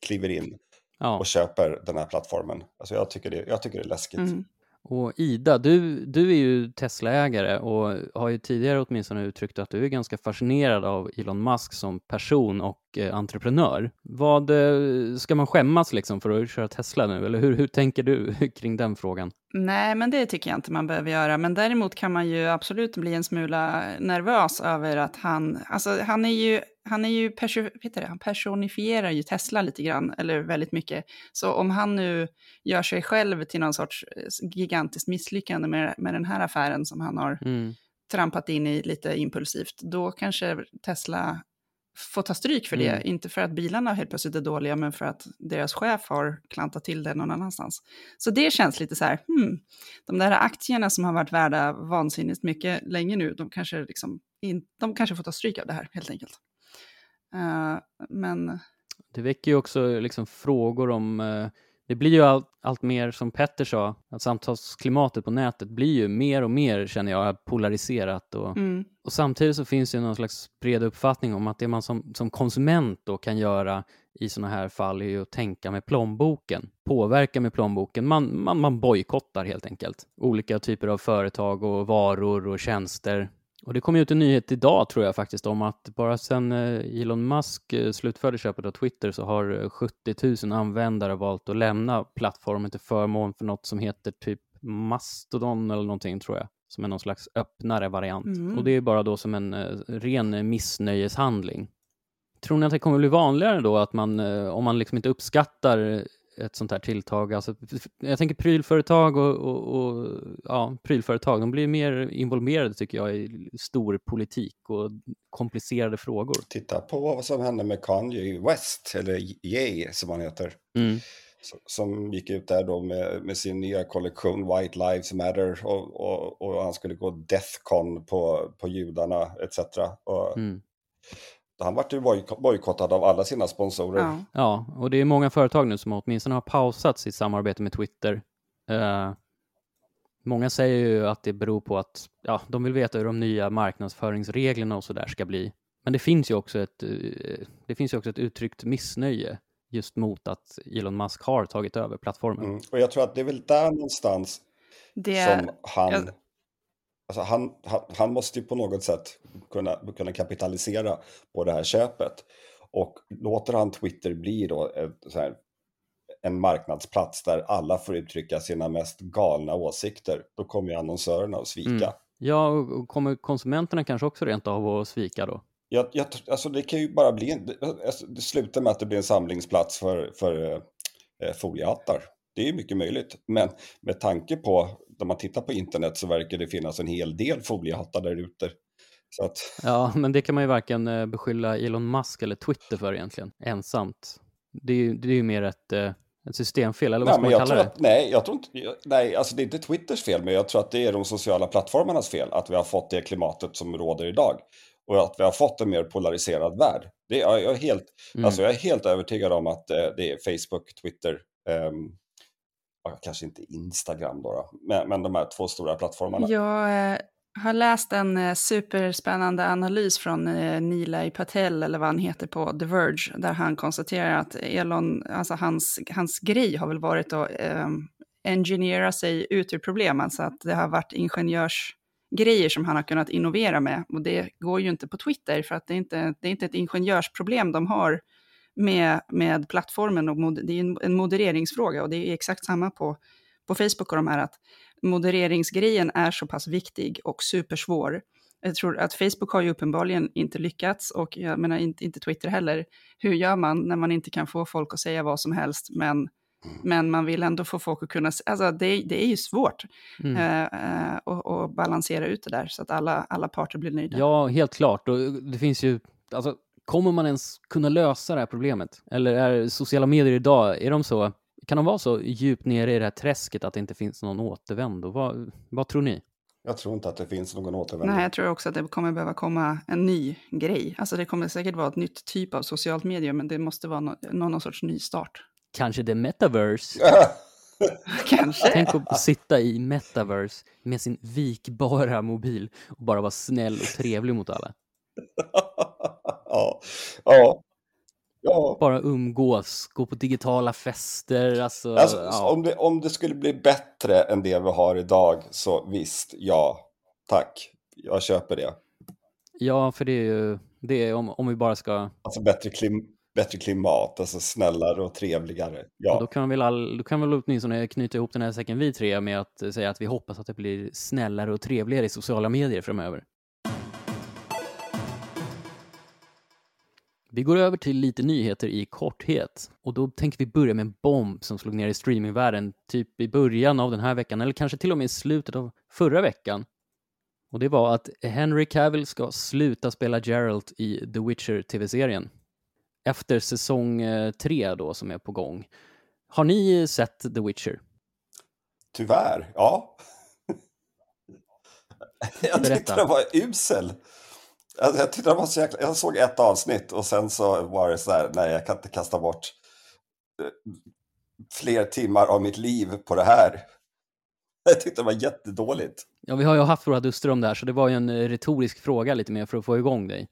C: kliver in ja. och köper den här plattformen. Alltså jag, tycker det, jag tycker det är läskigt. Mm.
B: Och Ida, du, du är ju Tesla-ägare och har ju tidigare åtminstone uttryckt att du är ganska fascinerad av Elon Musk som person och eh, entreprenör. Vad eh, ska man skämmas liksom för att köra Tesla nu? Eller hur, hur tänker du kring den frågan?
A: Nej, men det tycker jag inte man behöver göra. Men däremot kan man ju absolut bli en smula nervös över att han, alltså han är ju han är ju perso det, han personifierar ju Tesla lite grann, eller väldigt mycket. Så om han nu gör sig själv till någon sorts eh, gigantiskt misslyckande med, med den här affären som han har mm. trampat in i lite impulsivt, då kanske Tesla får ta stryk för det. Mm. Inte för att bilarna helt plötsligt är dåliga, men för att deras chef har klantat till det någon annanstans. Så det känns lite så här, hmm, de där aktierna som har varit värda vansinnigt mycket länge nu, de kanske, liksom in, de kanske får ta stryk av det här helt enkelt. Uh, men...
B: Det väcker ju också liksom frågor om uh, det blir ju allt, allt mer som Petter sa, att samtalsklimatet på nätet blir ju mer och mer, känner jag, polariserat. Och, mm. och samtidigt så finns det någon slags bred uppfattning om att det man som, som konsument då kan göra i sådana här fall är ju att tänka med plånboken, påverka med plånboken. Man, man, man bojkottar helt enkelt olika typer av företag och varor och tjänster och det kom ut en nyhet idag tror jag faktiskt om att bara sedan eh, Elon Musk eh, slutförde köpet av Twitter så har 70 eh, 000 användare valt att lämna plattformen till förmån för något som heter typ Mastodon eller någonting tror jag, som är någon slags öppnare variant. Mm. Och det är bara då som en ren missnöjeshandling. Tror ni att det kommer bli vanligare då att man, om man liksom inte uppskattar ett sånt här tilltag. Alltså, jag tänker prylföretag och, och, och, ja, prylföretag, de blir mer involverade tycker jag i stor politik och komplicerade frågor.
C: Titta på vad som hände med Kanye West, eller Ye som han heter. Mm. Som gick ut där då med, med, sin nya kollektion White Lives Matter och, och, och han skulle gå Deathcon på, på judarna etc. Och, mm han vart ju bojkottad av alla sina sponsorer.
B: Ja. ja, och det är många företag nu som åtminstone har pausat sitt samarbete med Twitter. Uh, många säger ju att det beror på att ja, de vill veta hur de nya marknadsföringsreglerna och så där ska bli. Men det finns ju också ett, uh, det finns ju också ett uttryckt missnöje just mot att Elon Musk har tagit över plattformen. Mm.
C: Och jag tror att det är väl där någonstans det... som han jag Alltså han, han, han, måste ju på något sätt kunna, kunna kapitalisera på det här köpet. Och låter han Twitter bli då ett, här, en marknadsplats där alla får uttrycka sina mest galna åsikter, då kommer ju annonsörerna att svika. Mm.
B: Ja, och kommer konsumenterna kanske också rent av att svika då?
C: Jag, jag, alltså det kan ju bara bli, en, alltså det slutar med att det blir en samlingsplats för, för eh, foliehattar. Det är mycket möjligt, men med tanke på, när man tittar på internet så verkar det finnas en hel del foliehattar där ute. Att...
B: Ja, men det kan man ju varken eh, beskylla Elon Musk eller Twitter för egentligen, ensamt. Det är ju, det är ju mer ett, eh, ett systemfel, eller vad nej, ska man kalla det?
C: Att, nej, jag tror inte, nej, alltså det är inte Twitters fel, men jag tror att det är de sociala plattformarnas fel, att vi har fått det klimatet som råder idag. Och att vi har fått en mer polariserad värld. Det, jag, är helt, mm. alltså jag är helt övertygad om att eh, det är Facebook, Twitter, um, kanske inte Instagram då, då men, men de här två stora plattformarna.
A: Jag eh, har läst en eh, superspännande analys från eh, Nila Nilay Patel, eller vad han heter på The Verge, där han konstaterar att Elon, alltså hans, hans grej har väl varit att eh, engineera sig ut ur problem, alltså att det har varit ingenjörsgrejer som han har kunnat innovera med. Och det går ju inte på Twitter, för att det är inte, det är inte ett ingenjörsproblem de har med, med plattformen, och mod, det är en, en modereringsfråga, och det är exakt samma på, på Facebook och de här, att modereringsgrejen är så pass viktig och supersvår. Jag tror att Facebook har ju uppenbarligen inte lyckats och jag menar inte, inte Twitter heller. Hur gör man när man inte kan få folk att säga vad som helst men, mm. men man vill ändå få folk att kunna, alltså det, det är ju svårt mm. eh, eh att, att balansera ut det där så att alla, alla parter blir nöjda.
B: Ja, helt klart och det finns ju, alltså kommer man ens kunna lösa det här problemet? Eller är sociala medier idag, är de så kan de vara så djupt nere i det här träsket att det inte finns någon återvändo? Vad, vad tror ni?
C: Jag tror inte att det finns någon återvändo.
A: Nej, jag tror också att det kommer behöva komma en ny grej. Alltså det kommer säkert vara ett nytt typ av socialt medium, men det måste vara någon, någon sorts ny start.
B: Kanske the metaverse?
A: Kanske.
B: Tänk att sitta i metaverse med sin vikbara mobil och bara vara snäll och trevlig mot alla.
C: ja, ja.
B: Ja. Bara umgås, gå på digitala fester. Alltså,
C: alltså ja. om, det, om det skulle bli bättre än det vi har idag så visst, ja, tack. Jag köper det.
B: Ja, för det är ju det är om, om vi bara ska...
C: Alltså bättre, klim, bättre klimat, alltså snällare och trevligare. Ja.
B: Och då kan vi väl, all, då kan väl åtminstone knyta ihop den här säcken vi tre med att säga att vi hoppas att det blir snällare och trevligare i sociala medier framöver. Vi går över till lite nyheter i korthet och då tänker vi börja med en bomb som slog ner i streamingvärlden typ i början av den här veckan eller kanske till och med i slutet av förra veckan. Och det var att Henry Cavill ska sluta spela Geralt i The Witcher tv-serien. Efter säsong eh, tre då som är på gång. Har ni sett The Witcher?
C: Tyvärr, ja. Jag tyckte den var usel. Jag, det var så jäkla, jag såg ett avsnitt och sen så var det så här, nej jag kan inte kasta bort eh, fler timmar av mitt liv på det här. Jag tyckte det var jättedåligt.
B: Ja, vi har ju haft våra duster om det här, så det var ju en eh, retorisk fråga lite mer för att få igång dig.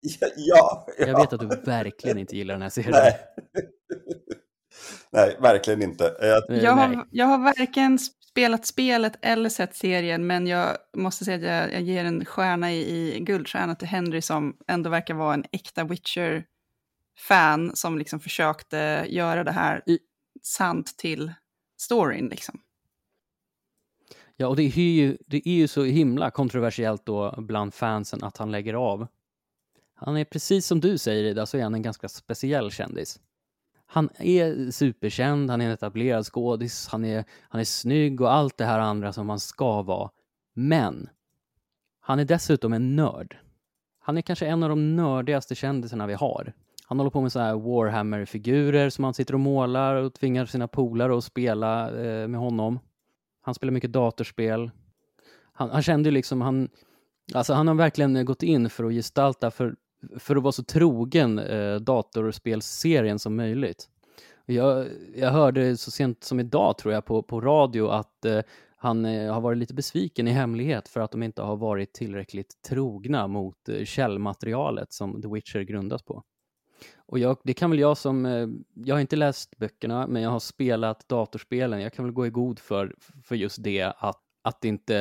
C: Ja, ja,
B: Jag vet att du verkligen inte gillar den här serien.
C: Nej, Nej verkligen inte.
A: Jag, jag, har, jag har varken spelat spelet eller sett serien, men jag måste säga att jag, jag ger en stjärna i, i guldstjärna till Henry som ändå verkar vara en äkta Witcher-fan som liksom försökte göra det här sant till storyn. Liksom.
B: Ja, och det är, ju, det är ju så himla kontroversiellt då bland fansen att han lägger av. Han är precis som du säger Ida, så är han en ganska speciell kändis han är superkänd, han är en etablerad skådis, han är, han är snygg och allt det här andra som man ska vara. Men han är dessutom en nörd. Han är kanske en av de nördigaste kändisarna vi har. Han håller på med så här Warhammer-figurer som han sitter och målar och tvingar sina polare att spela eh, med honom. Han spelar mycket datorspel. Han, han kände ju liksom, han, alltså han har verkligen gått in för att gestalta för för att vara så trogen eh, datorspelsserien som möjligt. Jag, jag hörde så sent som idag tror jag på, på radio att eh, han eh, har varit lite besviken i hemlighet för att de inte har varit tillräckligt trogna mot eh, källmaterialet som The Witcher grundas på. Och jag, det kan väl jag som, eh, jag har inte läst böckerna men jag har spelat datorspelen, jag kan väl gå i god för, för just det att att det inte,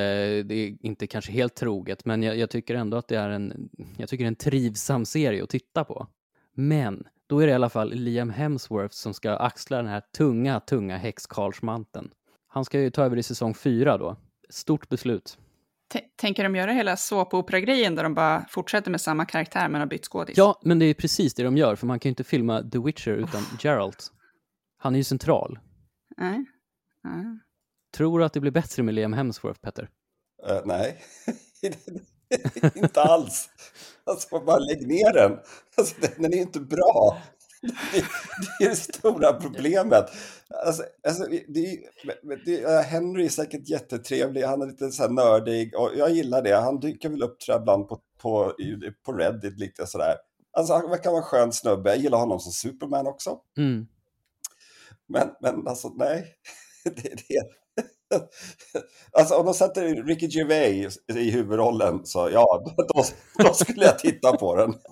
B: det är inte kanske helt troget, men jag, jag, tycker ändå att det är en, jag tycker en trivsam serie att titta på. Men då är det i alla fall Liam Hemsworth som ska axla den här tunga, tunga häxkarlsmanteln. Han ska ju ta över i säsong fyra då. Stort beslut.
A: T tänker de göra hela såpopera-grejen där de bara fortsätter med samma karaktär men har bytt skådis?
B: Ja, men det är precis det de gör, för man kan ju inte filma The Witcher utan Geralt. Han är ju central.
A: Nej. Nej.
B: Tror du att det blir bättre med Liam Hemsworth, Petter?
C: Uh, nej, inte alls. Alltså, bara lägg ner den. Alltså, den är inte bra. Det, det är det stora problemet. Alltså, alltså, det, det, Henry är säkert jättetrevlig, han är lite så nördig och jag gillar det. Han dyker väl upp tror ibland på, på, på Reddit lite sådär. Alltså, han verkar vara en skön snubbe. Jag gillar honom som Superman också.
B: Mm.
C: Men, men alltså nej, det, det, alltså om de sätter Ricky Gervais i huvudrollen så ja, då, då skulle jag titta på den.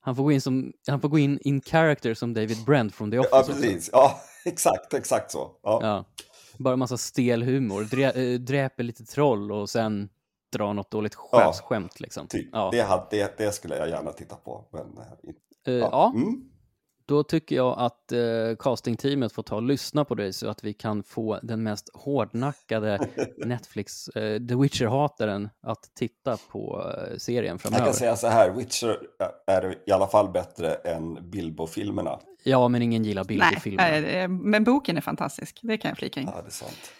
B: Han får gå in, som, han får gå in in character som David Brent från The Office.
C: Ja, precis. Ja, exakt, exakt så. Ja.
B: ja. Bara en massa stel humor, Drä, äh, dräper lite troll och sen drar något dåligt chefsskämt. Ja, liksom.
C: typ. ja. det, det, det, skulle jag gärna titta på. Men,
B: uh, ja. ja. Mm. Då tycker jag att eh, castingteamet får ta och lyssna på dig så att vi kan få den mest hårdnackade Netflix, eh, The Witcher-hataren, att titta på eh, serien framöver.
C: Jag kan säga så här, Witcher är i alla fall bättre än Bilbo-filmerna.
B: Ja, men ingen gillar Bilbo-filmerna.
A: Nej, men boken är fantastisk, det kan jag flika in.
C: Ja, det är sant.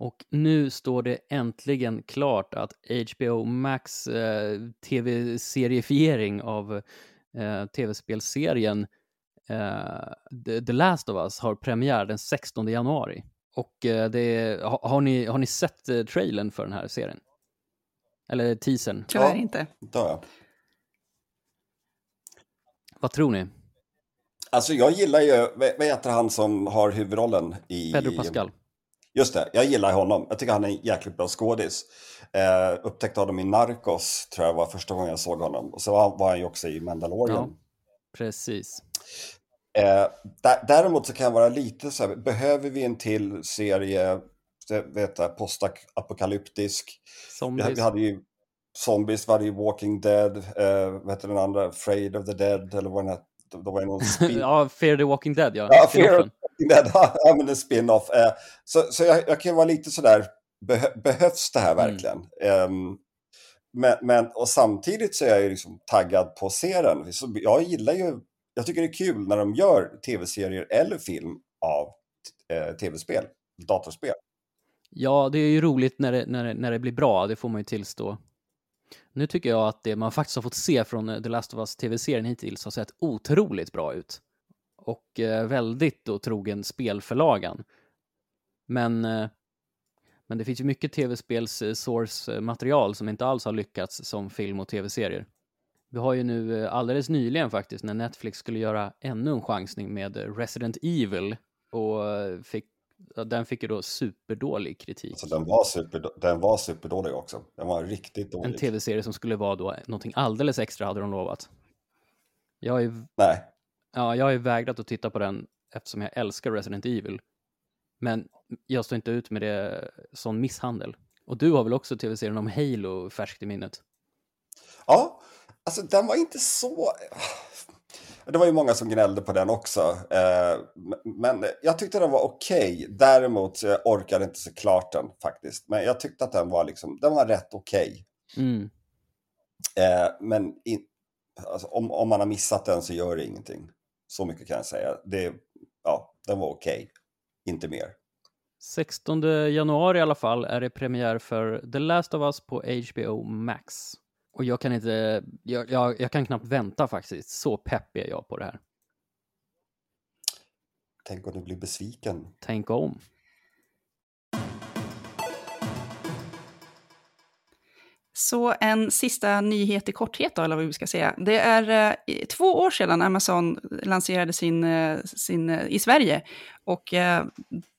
B: Och nu står det äntligen klart att HBO Max eh, tv-seriefiering av eh, tv-spelserien eh, The Last of Us har premiär den 16 januari. Och eh, det, har, har, ni, har ni sett eh, trailern för den här serien? Eller teasern?
A: Tyvärr inte.
C: Ja.
B: Vad tror ni?
C: Alltså jag gillar ju, vad heter han som har huvudrollen i...
B: Pedro Pascal.
C: Just det, jag gillar honom. Jag tycker han är en jäkligt bra skådis. Eh, upptäckte honom i Narcos, tror jag var första gången jag såg honom. Och så var han ju också i Mandalorian. Ja,
B: precis.
C: Eh, däremot så kan jag vara lite så här, behöver vi en till serie, vet postapokalyptisk?
B: Zombies.
C: Vi, vi hade ju Zombies, var det ju Walking Dead, eh, vad heter den andra, Afraid of the Dead, eller vad den hette. Det var någon
B: ja, Fear the Walking Dead, ja.
C: ja Fear, men en spin-off. Eh, så så jag, jag kan vara lite sådär, beh behövs det här mm. verkligen? Mm. Um, men, men, och samtidigt så är jag ju liksom taggad på att se den. Så jag gillar ju, jag tycker det är kul när de gör tv-serier eller film av eh, tv-spel, datorspel.
B: Ja, det är ju roligt när det, när, det, när det blir bra, det får man ju tillstå. Nu tycker jag att det man faktiskt har fått se från eh, The Last of Us tv-serien hittills har sett otroligt bra ut och eh, väldigt då trogen spelförlagan. Men, eh, men det finns ju mycket tv-spels eh, source-material som inte alls har lyckats som film och tv-serier. Vi har ju nu alldeles nyligen faktiskt när Netflix skulle göra ännu en chansning med Resident Evil och fick, den fick ju då superdålig kritik.
C: Alltså den, var super, den var superdålig också. Den var riktigt dålig.
B: En tv-serie som skulle vara då någonting alldeles extra hade de lovat. Jag är
C: Nej.
B: Ja, jag har ju vägrat att titta på den eftersom jag älskar Resident Evil. Men jag står inte ut med det som misshandel. Och du har väl också tv-serien om Halo färskt i minnet?
C: Ja, alltså den var inte så... Det var ju många som gnällde på den också. Eh, men jag tyckte den var okej. Okay. Däremot jag orkade inte se klart den faktiskt. Men jag tyckte att den var, liksom, den var rätt okej.
B: Okay. Mm.
C: Eh, men in, alltså, om, om man har missat den så gör det ingenting. Så mycket kan jag säga. Det, ja, den var okej, okay. inte mer.
B: 16 januari i alla fall är det premiär för The Last of Us på HBO Max. Och jag kan inte, jag, jag, jag kan knappt vänta faktiskt. Så pepp är jag på det här.
C: Tänk om du blir besviken.
B: Tänk om.
A: Så en sista nyhet i korthet då, eller vad vi ska säga. Det är eh, två år sedan Amazon lanserade sin, eh, sin eh, i Sverige. Och eh,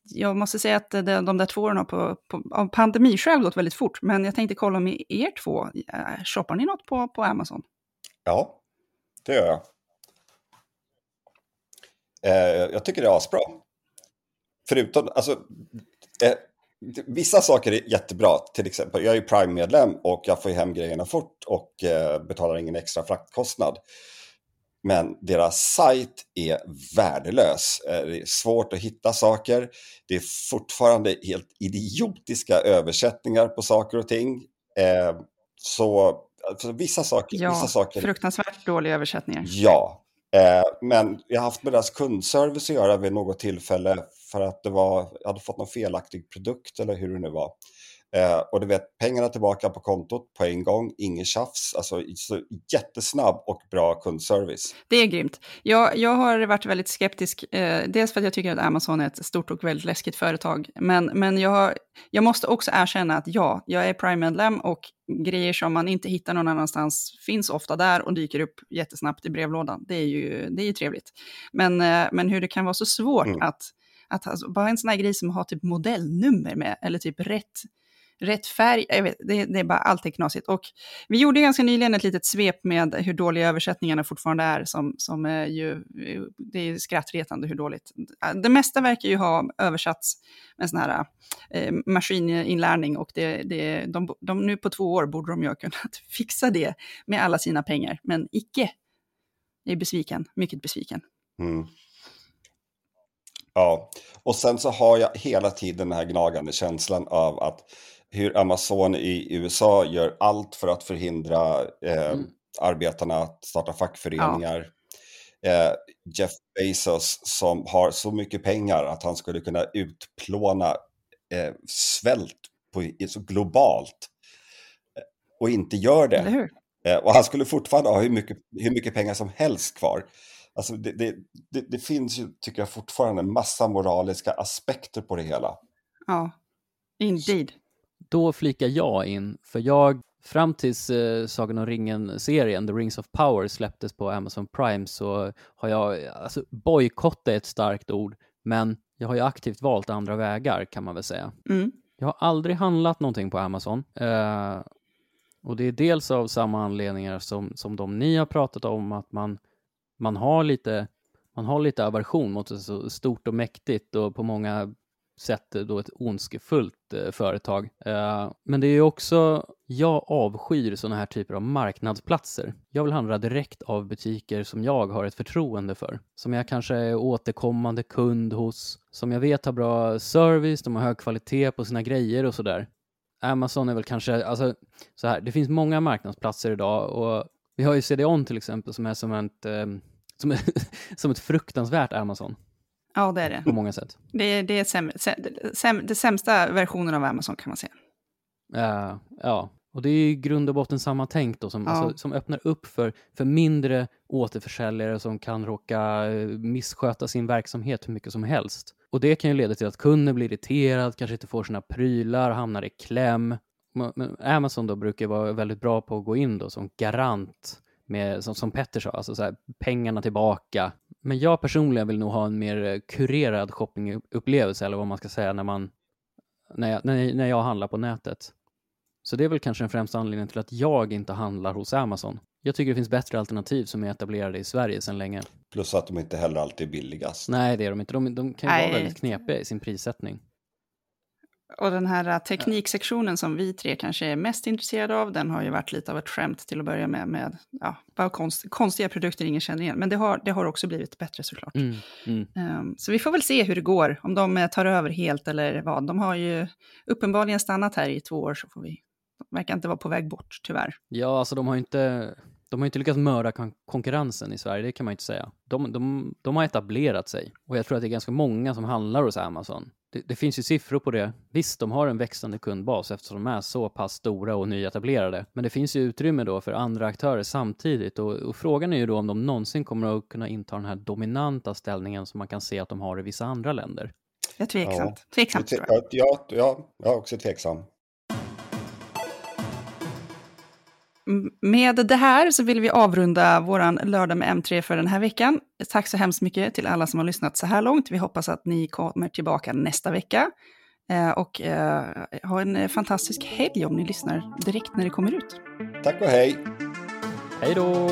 A: jag måste säga att de, de där två åren har på, på, av pandemiskäl gått väldigt fort. Men jag tänkte kolla med er två. Eh, shoppar ni något på, på Amazon?
C: Ja, det gör jag. Eh, jag tycker det är asbra. förutom, alltså, eh, vissa saker är jättebra. Till exempel, jag är Prime-medlem och jag får hem grejerna fort och eh, betalar ingen extra fraktkostnad. Men deras sajt är värdelös. Eh, det är svårt att hitta saker. Det är fortfarande helt idiotiska översättningar på saker och ting. Eh, så alltså, vissa saker...
A: Ja,
C: vissa saker,
A: fruktansvärt dåliga översättningar.
C: Ja, eh, men jag har haft med deras kundservice att göra vid något tillfälle för att det var, jag hade fått någon felaktig produkt eller hur det nu var. Eh, och du vet, pengarna tillbaka på kontot på en gång, ingen tjafs. Alltså så jättesnabb och bra kundservice.
A: Det är grymt. Jag, jag har varit väldigt skeptisk, eh, dels för att jag tycker att Amazon är ett stort och väldigt läskigt företag. Men, men jag, har, jag måste också erkänna att ja, jag är Prime-medlem och grejer som man inte hittar någon annanstans finns ofta där och dyker upp jättesnabbt i brevlådan. Det är ju, det är ju trevligt. Men, eh, men hur det kan vara så svårt mm. att, att alltså, bara en sån här grej som har typ modellnummer med, eller typ rätt rätt färg. Jag vet, det, det är bara alltid knasigt. Och vi gjorde ganska nyligen ett litet svep med hur dåliga översättningarna fortfarande är, som, som är ju, det är skrattretande hur dåligt. Det mesta verkar ju ha översatts med sån här eh, maskininlärning och det, det, de, de, nu på två år borde de ju ha kunnat fixa det med alla sina pengar, men icke. Jag är besviken, mycket besviken. Mm.
C: Ja, och sen så har jag hela tiden den här gnagande känslan av att hur Amazon i USA gör allt för att förhindra eh, mm. arbetarna att starta fackföreningar. Ja. Eh, Jeff Bezos som har så mycket pengar att han skulle kunna utplåna eh, svält på, så globalt eh, och inte gör det. Eh, och han skulle fortfarande ha hur mycket, hur mycket pengar som helst kvar. Alltså det, det, det, det finns ju, tycker jag, fortfarande en massa moraliska aspekter på det hela.
A: Ja, indeed.
B: Då flikar jag in, för jag Fram tills eh, Sagan om ringen-serien, The Rings of Power, släpptes på Amazon Prime så har jag, alltså bojkotta är ett starkt ord, men jag har ju aktivt valt andra vägar kan man väl säga. Mm. Jag har aldrig handlat någonting på Amazon. Eh, och det är dels av samma anledningar som, som de ni har pratat om, att man, man, har lite, man har lite aversion mot ett så stort och mäktigt och på många sett då ett ondskefullt eh, företag. Eh, men det är ju också, jag avskyr sådana här typer av marknadsplatser. Jag vill handla direkt av butiker som jag har ett förtroende för. Som jag kanske är återkommande kund hos, som jag vet har bra service, de har hög kvalitet på sina grejer och sådär. Amazon är väl kanske, alltså så här, det finns många marknadsplatser idag och vi har ju CDON till exempel som är som ett, eh, som, som ett fruktansvärt Amazon.
A: Ja, det är det.
B: På många sätt.
A: Det, det är säm, säm, det sämsta versionen av Amazon kan man säga.
B: Uh, ja, och det är i grund och botten samma tänk då som, ja. alltså, som öppnar upp för, för mindre återförsäljare som kan råka eh, missköta sin verksamhet hur mycket som helst. Och det kan ju leda till att kunden blir irriterad, kanske inte får sina prylar, hamnar i kläm. Men Amazon då brukar vara väldigt bra på att gå in då som garant med, som, som Petter sa, alltså så här, pengarna tillbaka. Men jag personligen vill nog ha en mer eh, kurerad shoppingupplevelse, eller vad man ska säga, när, man, när, jag, när, när jag handlar på nätet. Så det är väl kanske den främsta anledningen till att jag inte handlar hos Amazon. Jag tycker det finns bättre alternativ som är etablerade i Sverige sedan länge.
C: Plus att de inte heller alltid är billigast.
B: Nej, det är de inte. De, de kan ju Nej. vara väldigt knepiga i sin prissättning.
A: Och den här äh, tekniksektionen som vi tre kanske är mest intresserade av, den har ju varit lite av ett skämt till att börja med, med ja, bara konst, konstiga produkter ingen känner igen. Men det har, det har också blivit bättre såklart. Mm, mm. Um, så vi får väl se hur det går, om de eh, tar över helt eller vad. De har ju uppenbarligen stannat här i två år, så får vi, de verkar inte vara på väg bort, tyvärr.
B: Ja, alltså de har inte, de har inte lyckats mörda kon konkurrensen i Sverige, det kan man inte säga. De, de, de har etablerat sig och jag tror att det är ganska många som handlar hos Amazon det, det, finns ju siffror på det. Visst, de har en växande kundbas eftersom de är så pass stora och nyetablerade. Men det finns ju utrymme då för andra aktörer samtidigt och, och frågan är ju då om de någonsin kommer att kunna inta den här dominanta ställningen som man kan se att de har i vissa andra länder.
A: Jag är tveksamt. Ja. Tveksamt
C: tror jag. Ja, ja, jag är också tveksam.
A: Med det här så vill vi avrunda våran lördag med M3 för den här veckan. Tack så hemskt mycket till alla som har lyssnat så här långt. Vi hoppas att ni kommer tillbaka nästa vecka. Eh, och eh, ha en fantastisk helg om ni lyssnar direkt när det kommer ut.
C: Tack och hej!
B: Hej då!